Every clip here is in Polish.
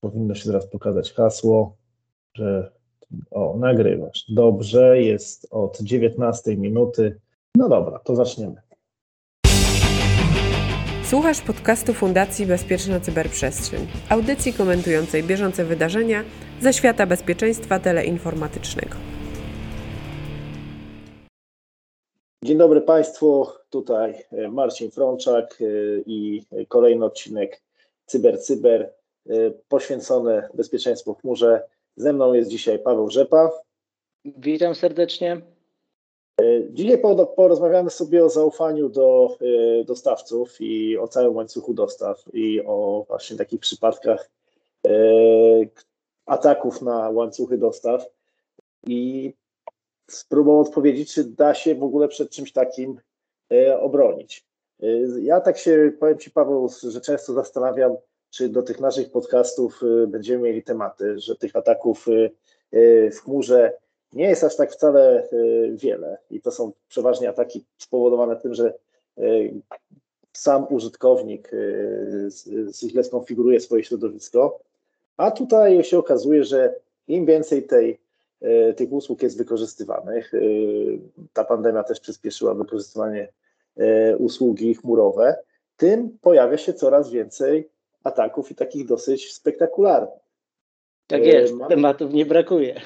powinno się teraz pokazać hasło, że o, nagrywasz. Dobrze, jest od 19 minuty. No dobra, to zaczniemy. Słuchasz podcastu Fundacji Bezpieczna Cyberprzestrzeń, audycji komentującej bieżące wydarzenia ze świata bezpieczeństwa teleinformatycznego. Dzień dobry Państwu, tutaj Marcin Frączak e, i kolejny odcinek Cyber Cyber e, poświęcony bezpieczeństwu w chmurze. Ze mną jest dzisiaj Paweł Rzepa. Witam serdecznie. Dzisiaj porozmawiamy sobie o zaufaniu do dostawców i o całym łańcuchu dostaw i o właśnie takich przypadkach ataków na łańcuchy dostaw. I spróbował odpowiedzieć, czy da się w ogóle przed czymś takim obronić. Ja tak się, powiem Ci Paweł, że często zastanawiam, czy do tych naszych podcastów e, będziemy mieli tematy, że tych ataków w chmurze nie jest aż tak wcale wiele i to są przeważnie ataki spowodowane tym, że sam użytkownik źle skonfiguruje swoje środowisko, a tutaj się okazuje, że im więcej tej tych usług jest wykorzystywanych. Ta pandemia też przyspieszyła wykorzystywanie usługi chmurowe, tym pojawia się coraz więcej ataków i takich dosyć spektakularnych. Tak jest, tematów nie brakuje.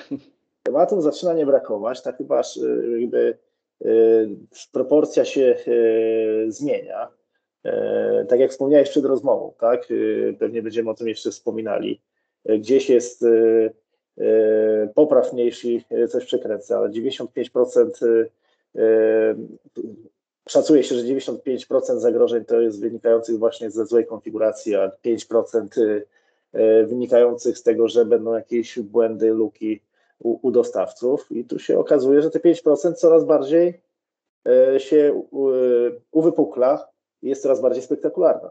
Tematów zaczyna nie brakować, tak chyba jakby proporcja się zmienia. Tak jak wspomniałeś przed rozmową, tak? Pewnie będziemy o tym jeszcze wspominali. Gdzieś jest E, poprawnie, jeśli coś przekręcę, ale 95% e, e, szacuje się, że 95% zagrożeń to jest wynikających właśnie ze złej konfiguracji, a 5% wynikających z tego, że będą jakieś błędy, luki u, u dostawców. I tu się okazuje, że te 5% coraz bardziej się uwypukla i jest coraz bardziej spektakularna.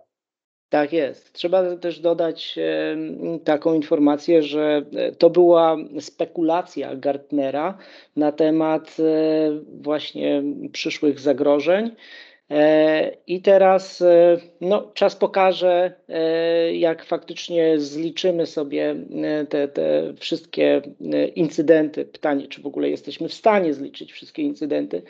Tak jest. Trzeba też dodać taką informację, że e, to była spekulacja Gartnera na temat e, właśnie przyszłych zagrożeń. E, I teraz no, czas pokaże, jak faktycznie zliczymy sobie te, te wszystkie incydenty. Pytanie, czy w ogóle jesteśmy w stanie zliczyć wszystkie incydenty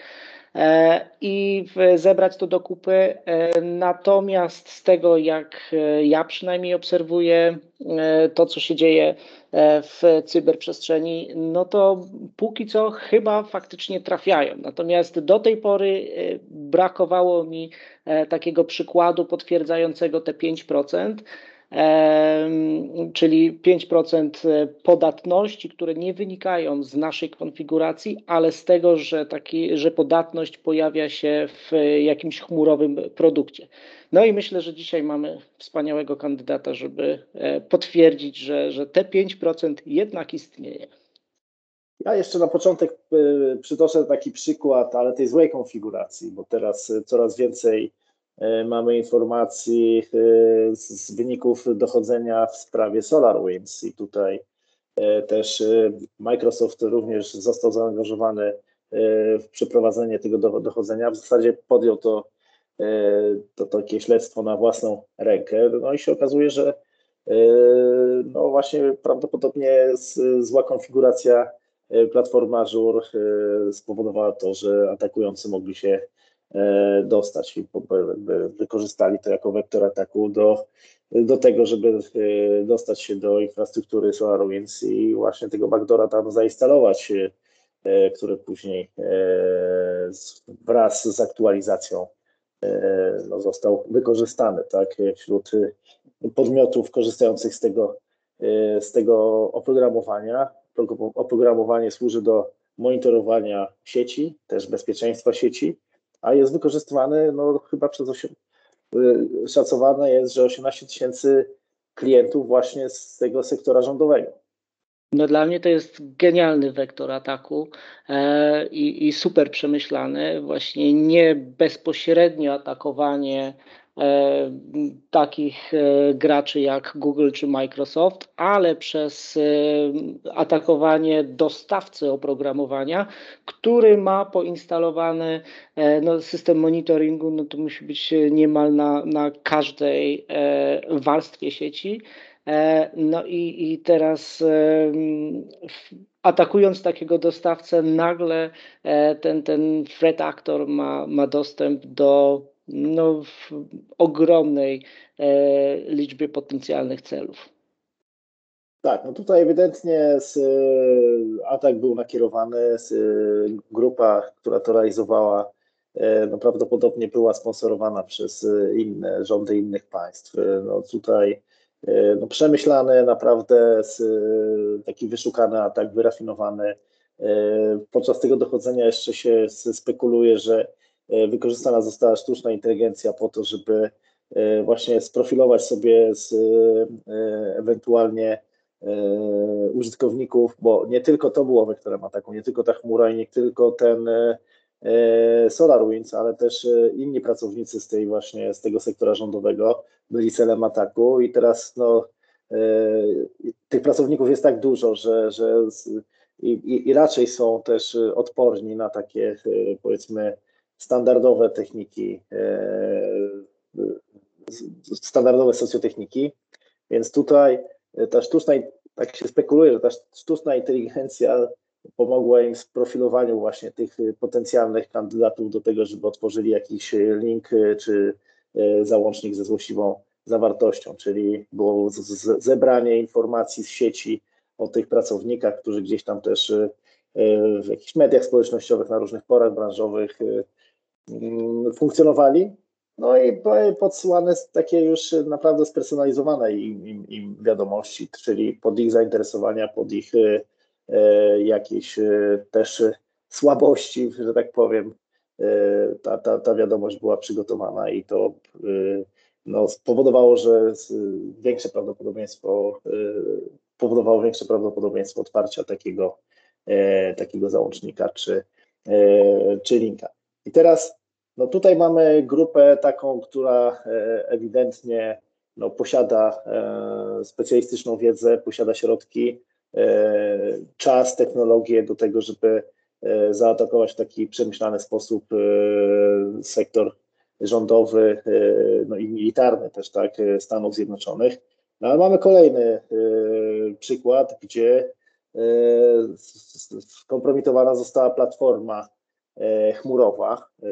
i zebrać to do kupy. E, natomiast z tego, jak e, ja przynajmniej obserwuję to, co się dzieje w cyberprzestrzeni, no to póki co chyba faktycznie trafiają. Natomiast do tej pory brakowało mi takiego przykładu potwierdzającego te 5% czyli 5% e, podatności, które nie wynikają z naszej konfiguracji, ale z tego, że, taki, że podatność pojawia się w jakimś chmurowym produkcie. No i myślę, że dzisiaj mamy wspaniałego kandydata, żeby e, potwierdzić, że, że te 5% jednak istnieje. Ja jeszcze na początek e, przytoczę taki przykład, ale tej złej konfiguracji, bo teraz coraz więcej mamy informacji e, z wyników dochodzenia w sprawie SolarWinds i tutaj e, też Microsoft również został zaangażowany w przeprowadzenie tego dochodzenia. W zasadzie podjął to, to, takie śledztwo na własną rękę. No i się okazuje, że no właśnie prawdopodobnie zła konfiguracja platformy Azure spowodowała to, że atakujący mogli się E, dostać i wykorzystali to jako wektor ataku do, do tego, żeby e, dostać się do infrastruktury SolarWinds i właśnie tego backdora tam zainstalować, e, który później wraz z aktualizacją no, został wykorzystany tak, wśród podmiotów korzystających z tego, z tego oprogramowania. Oprogramowanie służy do monitorowania sieci, też bezpieczeństwa sieci a jest wykorzystywany no, chyba przez 8, y, szacowane jest, że 18 tysięcy klientów właśnie z tego sektora rządowego. No dla mnie to jest genialny wektor ataku e, i, i super przemyślany. Właśnie nie bezpośrednio atakowanie takich e, graczy jak Google czy Microsoft, ale przez e, atakowanie dostawcy oprogramowania, który ma poinstalowany no, system monitoringu, no to musi być niemal na, na każdej warstwie sieci. No i, i teraz atakując takiego dostawcę, nagle ten, ten threat actor ma, ma dostęp do no, ogromnej liczbie potencjalnych celów. Tak, no tutaj ewidentnie z, e, atak był nakierowany, z, e, grupa, która to realizowała, e, no prawdopodobnie była sponsorowana przez inne rządy innych państw. No tutaj no przemyślany, naprawdę taki wyszukany atak, wyrafinowany. Podczas tego dochodzenia jeszcze się spekuluje, że wykorzystana została sztuczna inteligencja po to, żeby właśnie sprofilować sobie z, ewentualnie E, użytkowników, bo nie tylko to było wektorem ataku, nie tylko ta chmura i nie tylko ten e, SolarWinds, ale też e, inni pracownicy z tej właśnie, z tego sektora rządowego byli celem ataku. I teraz no, tych pracowników jest tak dużo, że, że i, i raczej są też odporni na takie powiedzmy standardowe techniki, standardowe socjotechniki, więc tutaj ta sztuczna, tak się spekuluje, że ta sztuczna inteligencja pomogła im w sprofilowaniu właśnie tych potencjalnych kandydatów do tego, żeby otworzyli jakiś link czy e, załącznik ze złośliwą zawartością, czyli było zebranie informacji z sieci o tych pracownikach, którzy gdzieś tam też e, w jakichś mediach społecznościowych, na różnych porach branżowych e, funkcjonowali no i podsyłane takie już naprawdę spersonalizowane im, im, im wiadomości, czyli pod ich zainteresowania, pod ich e, jakieś e, też słabości, że tak powiem, e, ta, ta, ta wiadomość była przygotowana i to e, no, spowodowało, że większe prawdopodobieństwo e, powodowało większe prawdopodobieństwo otwarcia takiego, e, takiego załącznika czy, czy linka. I teraz no tutaj mamy grupę taką, która e, ewidentnie no, posiada e, specjalistyczną wiedzę, posiada środki, e, czas, technologię do tego, żeby zaatakować w taki przemyślany sposób sektor rządowy no i militarny też, tak, Stanów Zjednoczonych. No, ale mamy kolejny przykład, gdzie skompromitowana została platforma chmurowa. E,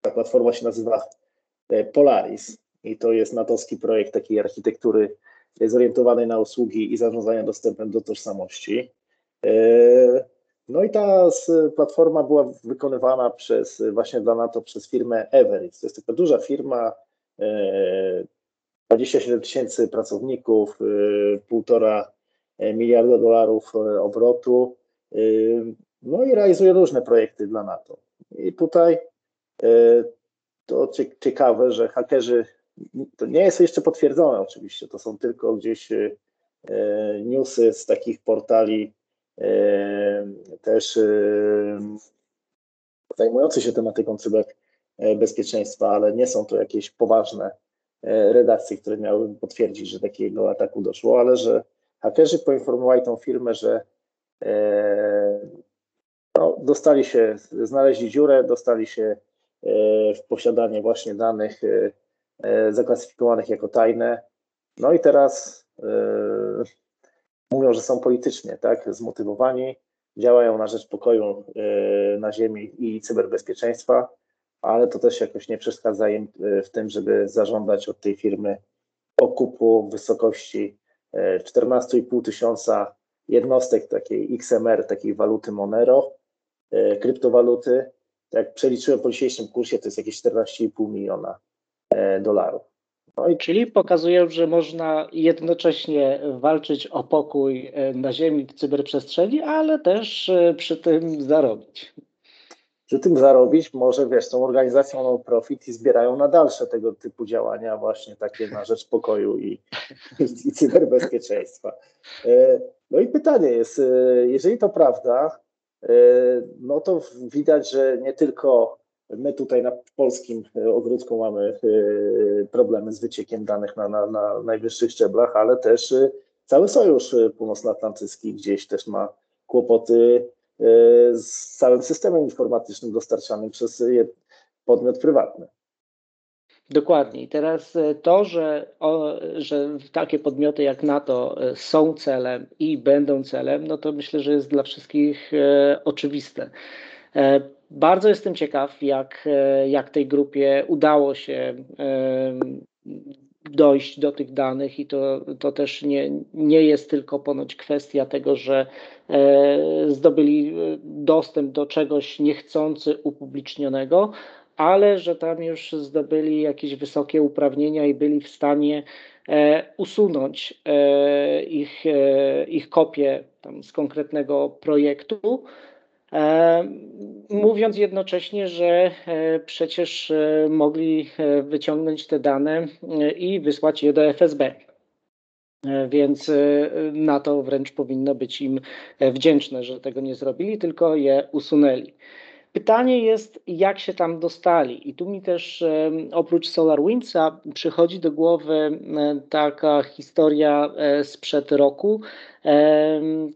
ta platforma się nazywa e, Polaris i to jest natowski projekt takiej architektury zorientowanej na usługi i zarządzania dostępem do tożsamości. No i ta platforma była wykonywana przez właśnie dla NATO przez firmę Everest. To jest taka duża firma, 27 tysięcy pracowników, półtora miliarda dolarów obrotu. No i realizuje różne projekty dla NATO. I tutaj e, to ciekawe, że hakerzy, to nie jest jeszcze potwierdzone oczywiście, to są tylko gdzieś e, newsy z takich portali e, też zajmujących się tematyką cyberbezpieczeństwa, ale nie są to jakieś poważne redakcje, które miałyby potwierdzić, że takiego ataku doszło, ale że hakerzy poinformowali tą firmę, że no, dostali się, znaleźli dziurę, dostali się e, w posiadanie właśnie danych e, e, zaklasyfikowanych jako tajne. No i teraz mówią, że są politycznie tak, zmotywowani, działają na rzecz pokoju na ziemi i cyberbezpieczeństwa, ale to też jakoś nie przeszkadza im w tym, żeby zażądać od tej firmy okupu w wysokości 14,5 tysiąca jednostek takiej XMR, takiej waluty Monero, kryptowaluty, jak przeliczyłem po dzisiejszym kursie, to jest jakieś 14,5 miliona e, dolarów. No i... Czyli pokazuje, że można jednocześnie walczyć o pokój e, na ziemi, w cyberprzestrzeni, ale też przy tym zarobić. Przy tym zarobić może, wiesz, są organizacją no-profit i zbierają na dalsze tego typu działania, właśnie takie na rzecz pokoju i, i cyberbezpieczeństwa. No i pytanie jest, jeżeli to prawda, E, no to widać, że nie tylko my tutaj na polskim ogródku mamy e, problemy z wyciekiem danych na, na, na najwyższych szczeblach, ale też e, cały Sojusz Północnoatlantycki gdzieś też ma kłopoty z całym systemem informatycznym dostarczanym przez podmiot prywatny. Dokładnie. I teraz to, że, o, że takie podmioty jak NATO są celem i będą celem, no to myślę, że jest dla wszystkich e, oczywiste. E, bardzo jestem ciekaw, jak, e, jak tej grupie udało się dojść do tych danych i to, to też nie, nie jest tylko ponoć kwestia tego, że zdobyli dostęp do czegoś niechcący upublicznionego, ale że tam już zdobyli jakieś wysokie uprawnienia i byli w stanie usunąć ich, ich kopię z konkretnego projektu E, mówiąc jednocześnie, że e, przecież e, mogli wyciągnąć te dane i wysłać je do FSB. Więc na to wręcz powinno być im wdzięczne, że tego nie zrobili, tylko je usunęli. Pytanie jest, jak się tam dostali. I tu mi też oprócz SolarWindsa przychodzi do głowy taka historia sprzed roku,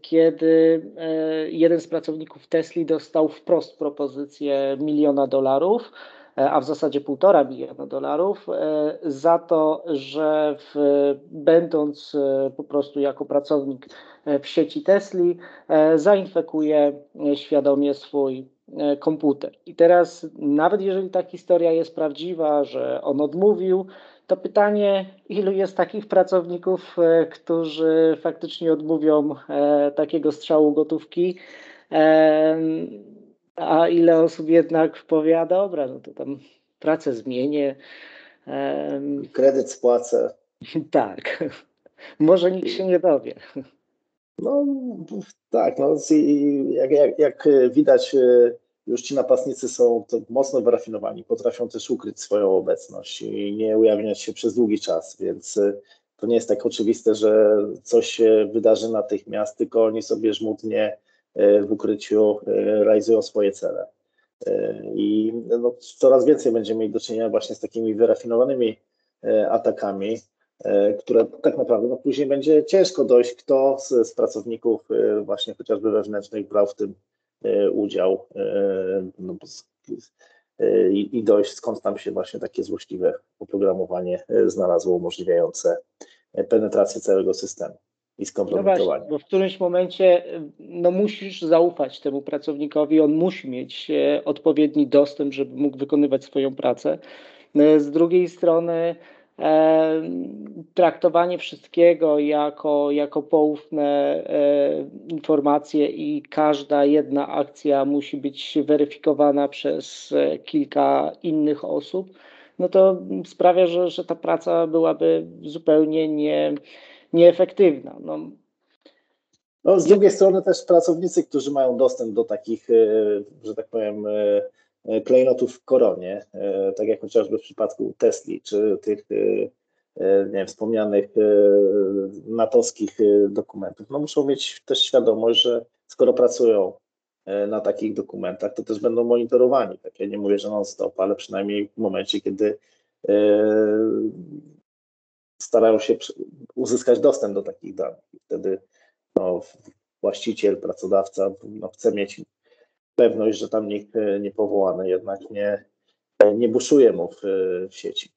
kiedy e, jeden z pracowników Tesli dostał wprost propozycję miliona dolarów, e, a w zasadzie półtora miliona dolarów, e, za to, że w, będąc po prostu jako pracownik w sieci Tesli, zainfekuje świadomie swój komputer. I teraz, nawet jeżeli ta historia jest prawdziwa, że on odmówił, to pytanie, ilu jest takich pracowników, e, którzy faktycznie odmówią e, takiego strzału gotówki, e, a ile osób jednak powie, dobra, no to tam pracę zmienię. Kredyt spłacę. Tak. Może nikt się nie dowie. No tak, no, jak, jak, jak widać już ci napastnicy są mocno wyrafinowani, potrafią też ukryć swoją obecność i nie ujawniać się przez długi czas, więc y, to nie jest tak oczywiste, że coś się wydarzy natychmiast, tylko oni sobie żmudnie w ukryciu y, realizują swoje cele. I no, coraz więcej będziemy mieli do czynienia właśnie z takimi wyrafinowanymi atakami, które tak naprawdę no, później będzie ciężko dojść, kto z, z pracowników właśnie chociażby wewnętrznych brał w tym E, udział e, no, e, i dojść skąd tam się właśnie takie złośliwe oprogramowanie znalazło umożliwiające penetrację całego systemu i skompromitowanie. No właśnie, bo w którymś momencie no, musisz zaufać temu pracownikowi, on musi mieć odpowiedni dostęp, żeby mógł wykonywać swoją pracę. Z drugiej strony traktowanie wszystkiego jako, jako poufne e, informacje i każda jedna akcja musi być weryfikowana przez kilka innych osób, no to sprawia, że, że ta praca byłaby zupełnie nie, nieefektywna. No, no, z drugiej strony też pracownicy, którzy mają dostęp do takich, e, że tak powiem, klejnotów w koronie, tak jak chociażby w przypadku Tesli, czy tych E, nie wiem, wspomnianych e, natowskich e, dokumentów, no muszą mieć też świadomość, że skoro pracują na takich dokumentach, to też będą monitorowani. Tak ja nie mówię, że non-stop, ale przynajmniej w momencie, kiedy starają się uzyskać dostęp do takich danych. Wtedy no, właściciel, pracodawca no, chce mieć pewność, że tam nikt niepowołany jednak nie, nie buszuje mu w, w sieci.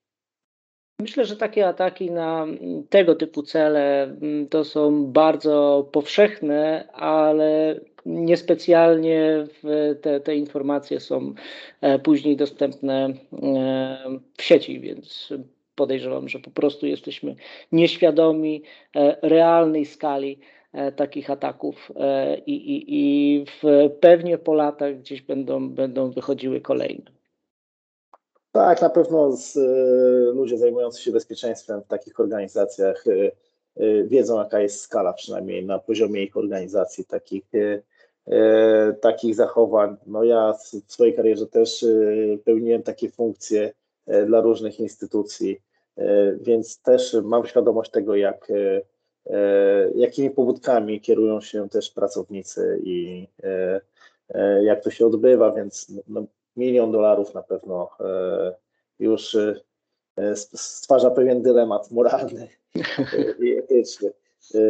Myślę, że takie ataki na tego typu cele mm, to są bardzo powszechne, ale niespecjalnie te, te informacje są e, później dostępne e, w sieci, więc podejrzewam, że po prostu jesteśmy nieświadomi e, realnej skali takich ataków i, i, i w, pewnie po latach gdzieś będą, będą wychodziły kolejne. Tak, na pewno z, ludzie zajmujący się bezpieczeństwem w takich organizacjach wiedzą, jaka jest skala, przynajmniej na poziomie ich organizacji, takich, takich zachowań. No ja w swojej karierze też pełniłem takie funkcje dla różnych instytucji, więc też mam świadomość tego, jak, jakimi pobudkami kierują się też pracownicy i jak to się odbywa, więc no, milion dolarów na pewno e, już e, stwarza pewien dylemat moralny i etyczny. E,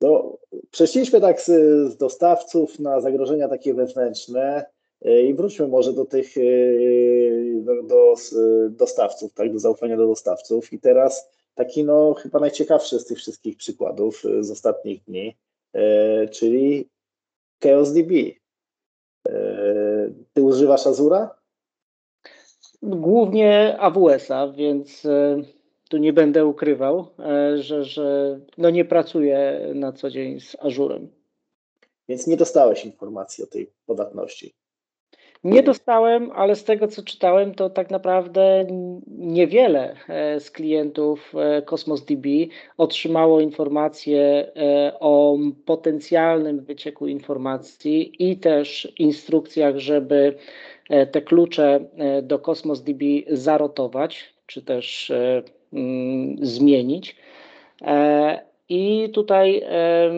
no, przeszliśmy tak z, z dostawców na zagrożenia takie wewnętrzne. I wróćmy może do tych do, do dostawców, tak, do zaufania do dostawców. I teraz taki no chyba najciekawszy z tych wszystkich przykładów z ostatnich dni, czyli ChaosDB. Ty używasz Azura? Głównie AWS-a, więc tu nie będę ukrywał, e, że, że no nie pracuję na co dzień z Azurem. Więc nie dostałeś informacji o tej podatności. Nie dostałem, ale z tego co czytałem, to tak naprawdę niewiele e, z klientów e, Cosmos DB otrzymało informacje o potencjalnym wycieku informacji i też instrukcjach, żeby te klucze do Cosmos DB zarotować, czy też Mm, zmienić. E, I tutaj e,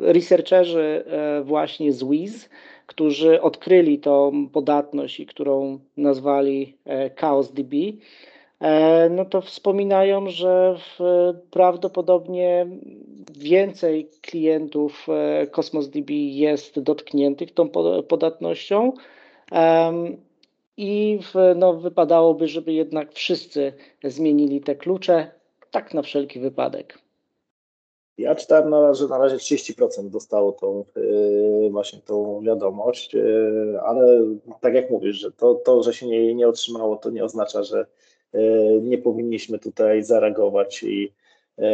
researcherzy e, właśnie z WIZ, którzy odkryli tą podatność i którą nazwali ChaosDB, no to wspominają, że prawdopodobnie więcej klientów Cosmos DB jest dotkniętych tą podatnością i w, no, wypadałoby, żeby jednak wszyscy zmienili te klucze, tak na wszelki wypadek. Ja czytałem, na, że na razie 30% dostało tą yy, właśnie tą wiadomość, yy, ale tak jak mówisz, że to, to że się nie, nie otrzymało, to nie oznacza, że yy, nie powinniśmy tutaj zareagować i yy,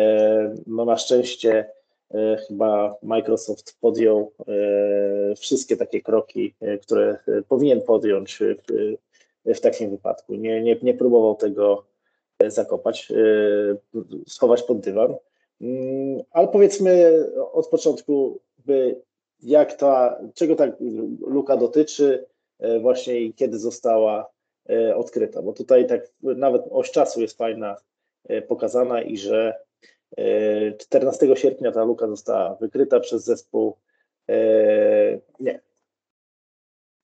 no na szczęście yy, chyba Microsoft podjął yy, wszystkie takie kroki, które powinien podjąć w, w takim wypadku. Nie, nie, nie próbował tego zakopać, schować pod dywan ale powiedzmy od początku, jak ta, czego ta luka dotyczy, e, właśnie i kiedy została e, odkryta, bo tutaj tak nawet oś czasu jest fajna e, pokazana i że 14 sierpnia ta luka została wykryta przez zespół nie,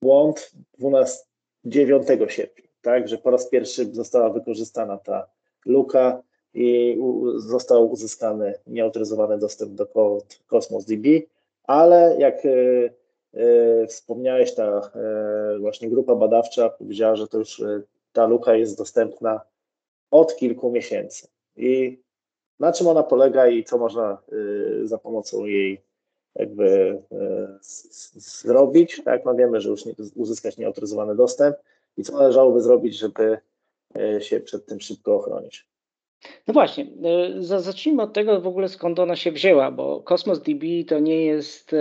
błąd 12, 9 sierpnia, tak, że po raz pierwszy została wykorzystana ta luka i został uzyskany nieautoryzowany dostęp do Cosmos DB, ale jak e, e, wspomniałeś, ta e, właśnie grupa badawcza powiedziała, że to już ta luka jest dostępna od kilku miesięcy. I na czym ona polega i co można za pomocą jej jakby zrobić, tak, no wiemy, że już nie, uzyskać nieautoryzowany dostęp i co należałoby zrobić, żeby się przed tym szybko ochronić. No właśnie, e, zacznijmy od tego w ogóle skąd ona się wzięła, bo Cosmos DB to nie jest e,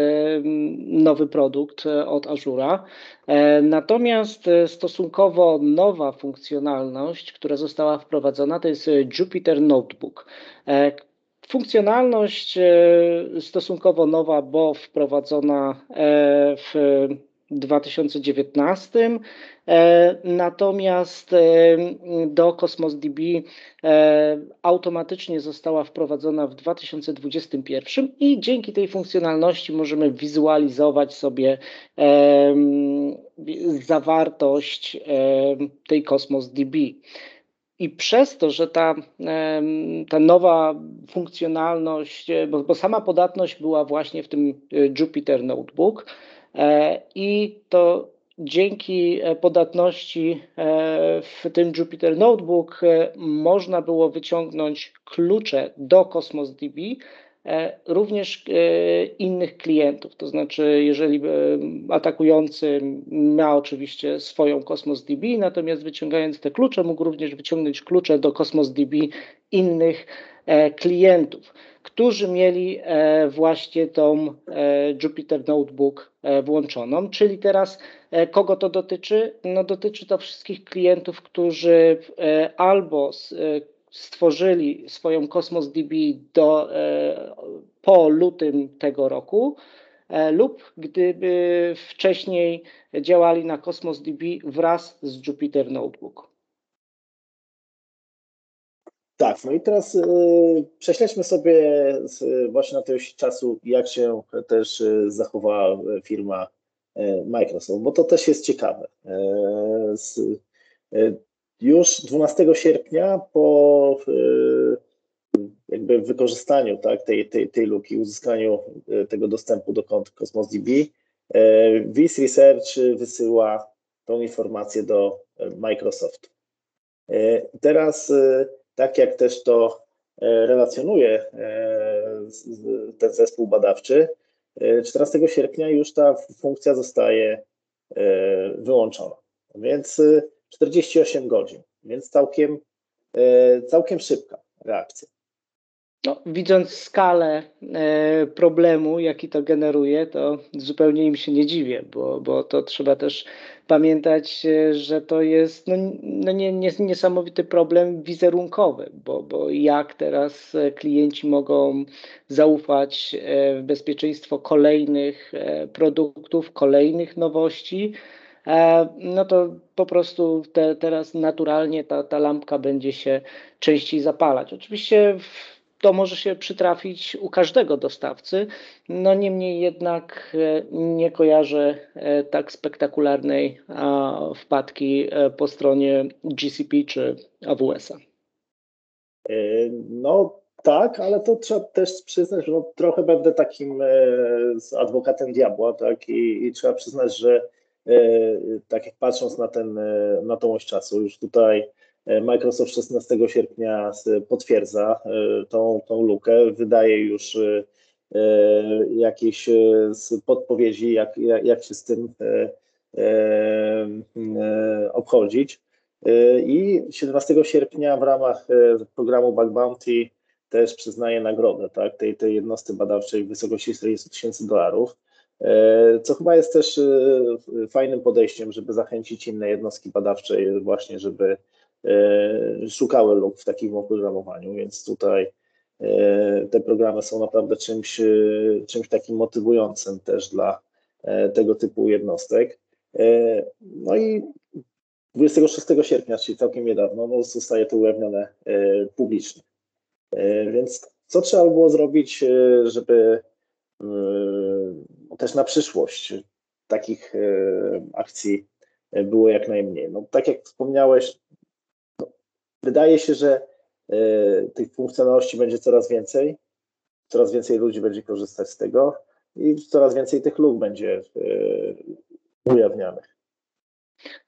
nowy produkt e, od Azura, natomiast stosunkowo nowa funkcjonalność, która została wprowadzona, to jest Jupyter Notebook. Funkcjonalność stosunkowo nowa, bo wprowadzona w 2019, e, natomiast e, do Cosmos DB e, automatycznie została wprowadzona w 2021 i dzięki tej funkcjonalności możemy wizualizować sobie zawartość tej Cosmos DB. I przez to, że ta, ta nowa funkcjonalność, bo, bo sama podatność była właśnie w tym Jupyter Notebook, I to dzięki e, podatności e, w tym Jupyter Notebook można było wyciągnąć klucze do Cosmos DB również innych klientów. To znaczy, jeżeli atakujący ma oczywiście swoją Cosmos DB, natomiast wyciągając te klucze, mógł również wyciągnąć klucze do Cosmos DB innych klientów którzy mieli e, właśnie tą e, Jupyter Notebook e, włączoną. Czyli teraz kogo to dotyczy? No dotyczy to wszystkich klientów, którzy albo stworzyli swoją Cosmos DB do, po lutym tego roku, lub gdyby wcześniej działali na Cosmos DB wraz z Jupyter Notebook. Tak, no i teraz y, prześledźmy sobie y, właśnie na tej czasu, jak się też y, zachowała firma y, Microsoft, bo to też jest ciekawe. Z, już 12 sierpnia po jakby wykorzystaniu tak, tej, tej, tej luki, uzyskaniu tego dostępu do kont Cosmos DB, Vis Research wysyła tą informację do Microsoftu. Teraz, tak jak też to relacjonuje ten zespół badawczy, 14 sierpnia już ta funkcja zostaje wyłączona. Więc 48 godzin, więc całkiem, całkiem szybka reakcja. No, widząc skalę e, problemu, jaki to generuje, to zupełnie im się nie dziwię, bo, bo to trzeba też pamiętać, e, że to jest no, no nie, nie, niesamowity problem wizerunkowy, bo, bo jak teraz e, klienci mogą zaufać w bezpieczeństwo kolejnych produktów, kolejnych nowości, no to po prostu te, teraz naturalnie ta, ta lampka będzie się częściej zapalać. Oczywiście to może się przytrafić u każdego dostawcy. No niemniej jednak e, nie kojarzę e, tak spektakularnej wpadki e, po stronie GCP czy AWS-a. No tak, ale to trzeba też przyznać, że no, trochę będę takim adwokatem diabła, tak, i, i trzeba przyznać, że tak jak patrząc na ten, na tą oś czasu, już tutaj Microsoft 16 sierpnia potwierdza e, tą, tą lukę, wydaje już e, e, jakieś podpowiedzi, jak, jak się z tym obchodzić. I 17 sierpnia w ramach programu Bug Bounty też przyznaje nagrodę tak, tej, tej jednostce badawczej w wysokości 40 tysięcy dolarów, co chyba jest też fajnym podejściem, żeby zachęcić inne jednostki badawcze właśnie, żeby E, szukały luk w takim oprogramowaniu, więc tutaj e, te programy są naprawdę czymś, e, czymś takim motywującym też dla tego typu jednostek. No i 26 sierpnia, czyli całkiem niedawno, no, zostaje to ujawnione publicznie. Więc co trzeba było zrobić, żeby też na przyszłość takich akcji było jak najmniej? No, tak jak wspomniałeś, Wydaje się, że e, tych funkcjonalności będzie coraz więcej, coraz więcej ludzi będzie korzystać z tego i coraz więcej tych luk będzie e, ujawnianych.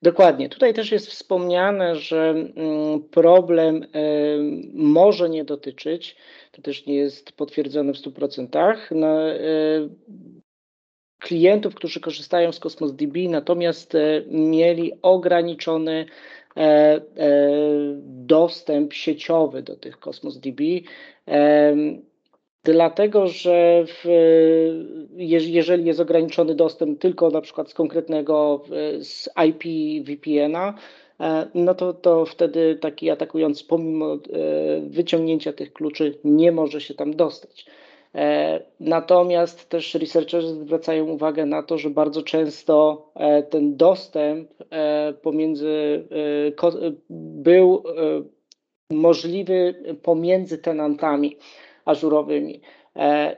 Dokładnie. Tutaj też jest wspomniane, że mm, problem e, może nie dotyczyć, to też nie jest potwierdzone w 100%, na klientów, którzy korzystają z Cosmos DB, natomiast mieli ograniczony dostęp sieciowy do tych Cosmos DB. E, dlatego, że w, jeżeli jest ograniczony dostęp tylko na przykład z konkretnego z IP VPN-a, no to, to wtedy taki atakujący pomimo wyciągnięcia tych kluczy nie może się tam dostać. E, natomiast też researcherzy zwracają uwagę na to, że bardzo często e, ten dostęp e, pomiędzy był możliwy pomiędzy tenantami ażurowymi.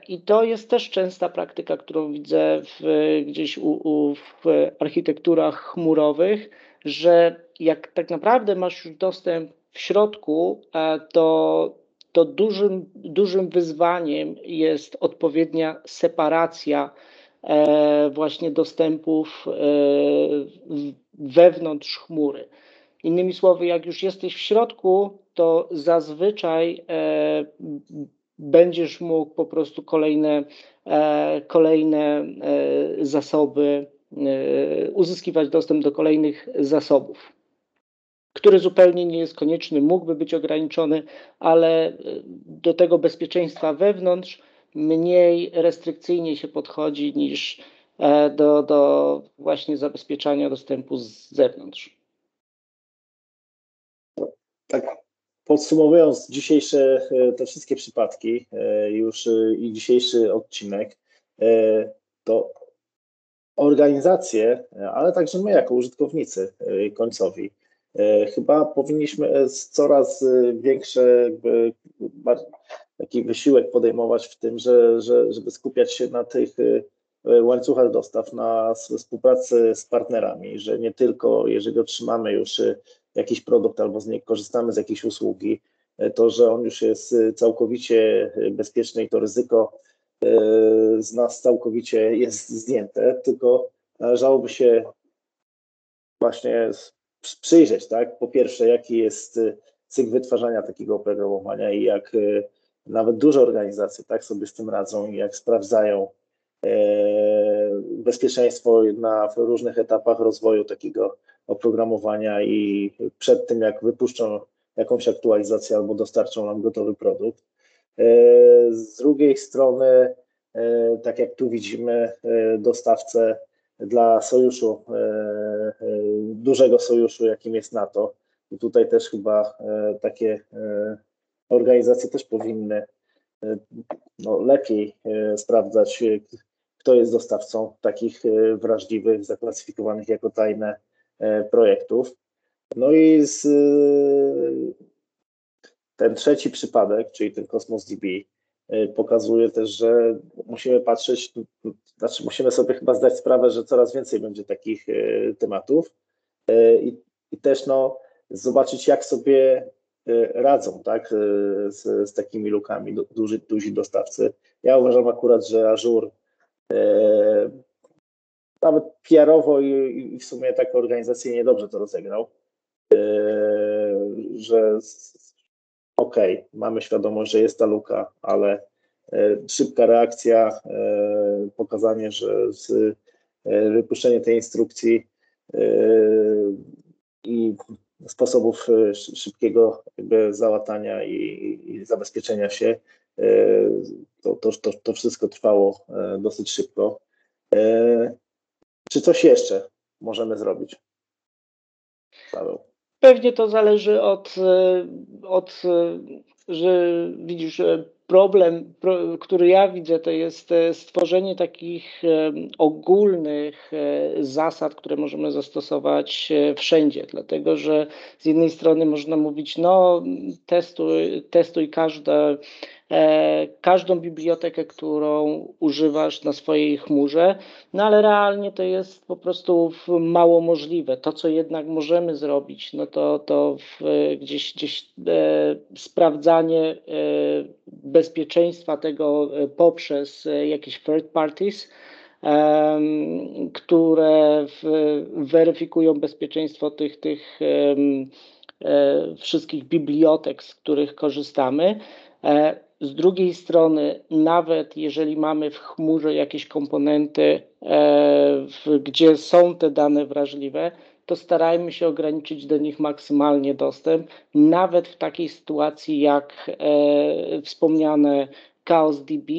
I to jest też częsta praktyka, którą widzę w, gdzieś u, u, w architekturach chmurowych, że jak tak naprawdę masz już dostęp w środku, to to dużym, dużym wyzwaniem jest odpowiednia separacja e, właśnie dostępów e, wewnątrz chmury. Innymi słowy, jak już jesteś w środku, to zazwyczaj e, będziesz mógł po prostu kolejne, kolejne zasoby, uzyskiwać dostęp do kolejnych zasobów który zupełnie nie jest konieczny, mógłby być ograniczony, ale e, do tego bezpieczeństwa wewnątrz mniej restrykcyjnie się podchodzi niż e, do, do właśnie zabezpieczania dostępu z zewnątrz. Tak, podsumowując dzisiejsze e, te wszystkie przypadki już i dzisiejszy odcinek, to organizacje, ale także my jako użytkownicy końcowi, chyba powinniśmy e, coraz e, większy taki wysiłek podejmować w tym, że, że, żeby skupiać się na tych łańcuchach dostaw, na współpracy z partnerami, że nie tylko jeżeli otrzymamy już jakiś produkt albo z niego korzystamy z jakiejś usługi, to że on już jest całkowicie bezpieczny i to ryzyko z nas całkowicie jest zdjęte, tylko należałoby się właśnie przyjrzeć, tak? Po pierwsze, jaki jest cykl wytwarzania takiego oprogramowania i jak nawet duże organizacje tak sobie z tym radzą i jak sprawdzają bezpieczeństwo na różnych etapach rozwoju takiego oprogramowania i przed tym, jak wypuszczą jakąś aktualizację albo dostarczą nam gotowy produkt. E, z drugiej strony, e, tak jak tu widzimy, e, dostawcę dla sojuszu, dużego sojuszu, jakim jest NATO. I tutaj też chyba takie organizacje też powinny no, lepiej sprawdzać, kto jest dostawcą takich wrażliwych, zaklasyfikowanych jako tajne projektów. No i z, ten trzeci przypadek, czyli ten Cosmos DB, pokazuje też, że musimy patrzeć, znaczy musimy sobie chyba zdać sprawę, że coraz więcej będzie takich tematów i, i też no, zobaczyć, jak sobie radzą tak, z, z takimi lukami duży, duzi dostawcy. Ja uważam akurat, że Azure nawet PR-owo i, i w sumie tak organizacyjnie dobrze to rozegrał, że ok, mamy świadomość, że jest ta luka, ale e, szybka reakcja, e, pokazanie, że z, e, wypuszczenie tej instrukcji i sposobów szybkiego jakby załatania i, i zabezpieczenia się, to, to, to, to, wszystko trwało dosyć szybko. Czy coś jeszcze możemy zrobić? Paweł. Pewnie to zależy od, e, od e, że widzisz, problem, który ja widzę, to jest e, stworzenie takich ogólnych zasad, które możemy zastosować wszędzie, dlatego że z jednej strony można mówić, no testuj, testuj każde E, każdą bibliotekę, którą używasz na swojej chmurze, no ale realnie to jest po prostu mało możliwe. To, co jednak możemy zrobić, no to, to gdzieś, gdzieś e, sprawdzanie e, bezpieczeństwa tego e, poprzez e, jakieś third parties, które weryfikują bezpieczeństwo tych, tych wszystkich bibliotek, z których korzystamy. Z drugiej strony, nawet jeżeli mamy w chmurze jakieś komponenty, e, gdzie są te dane wrażliwe, to starajmy się ograniczyć do nich maksymalnie dostęp, nawet w takiej sytuacji jak e, wspomniane ChaosDB.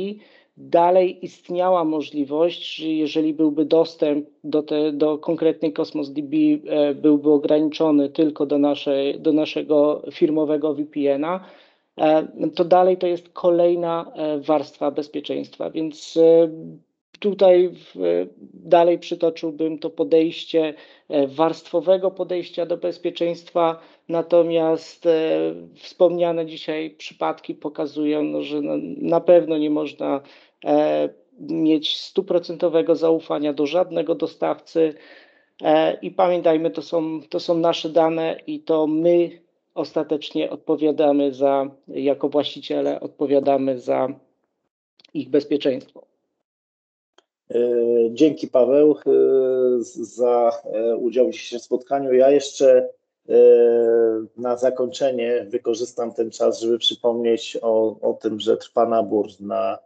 Dalej istniała możliwość, że jeżeli byłby dostęp do, te, do konkretnej Cosmos DB, e, byłby ograniczony tylko do, naszej, do naszego firmowego VPN-a, E, to dalej to jest kolejna e, warstwa bezpieczeństwa, więc e, tutaj dalej przytoczyłbym to podejście warstwowego podejścia do bezpieczeństwa, natomiast wspomniane dzisiaj przypadki pokazują, no, że no, na pewno nie można mieć stuprocentowego zaufania do żadnego dostawcy. I pamiętajmy, to są, to są nasze dane i to my ostatecznie odpowiadamy za, jako właściciele, odpowiadamy za ich bezpieczeństwo. E, dzięki Paweł e, za e, udział w dzisiejszym spotkaniu. Ja jeszcze na zakończenie wykorzystam ten czas, żeby przypomnieć o, o tym, że trwa nabór na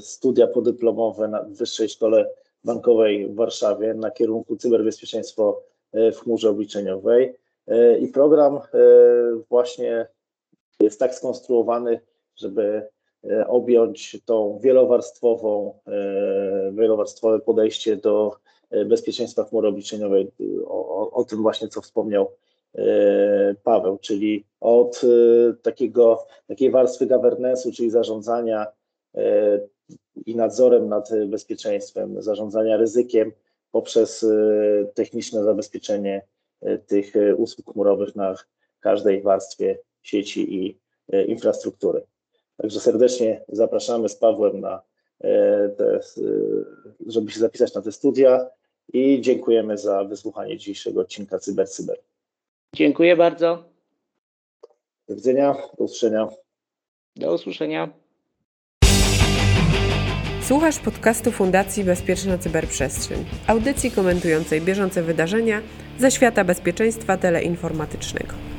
studia podyplomowe na Wyższej Szkole Bankowej w Warszawie na kierunku cyberbezpieczeństwo w chmurze obliczeniowej. I program właśnie jest tak skonstruowany, żeby objąć tą wielowarstwową, wielowarstwowe podejście do bezpieczeństwa chmury obliczeniowej, o, o, tym właśnie, co wspomniał Paweł, czyli od takiego, takiej warstwy governance'u, czyli zarządzania i nadzorem nad bezpieczeństwem, zarządzania ryzykiem poprzez techniczne zabezpieczenie E, tych e, usług chmurowych na każdej warstwie sieci i e, infrastruktury. Także serdecznie zapraszamy z Pawłem na te, żeby się zapisać na te studia i dziękujemy za wysłuchanie dzisiejszego odcinka Cyber Cyber. Dziękuję bardzo. Do widzenia, do usłyszenia. Do usłyszenia. Słuchasz podcastu Fundacji Bezpieczna Cyberprzestrzeń, audycji komentującej bieżące wydarzenia ze świata bezpieczeństwa teleinformatycznego.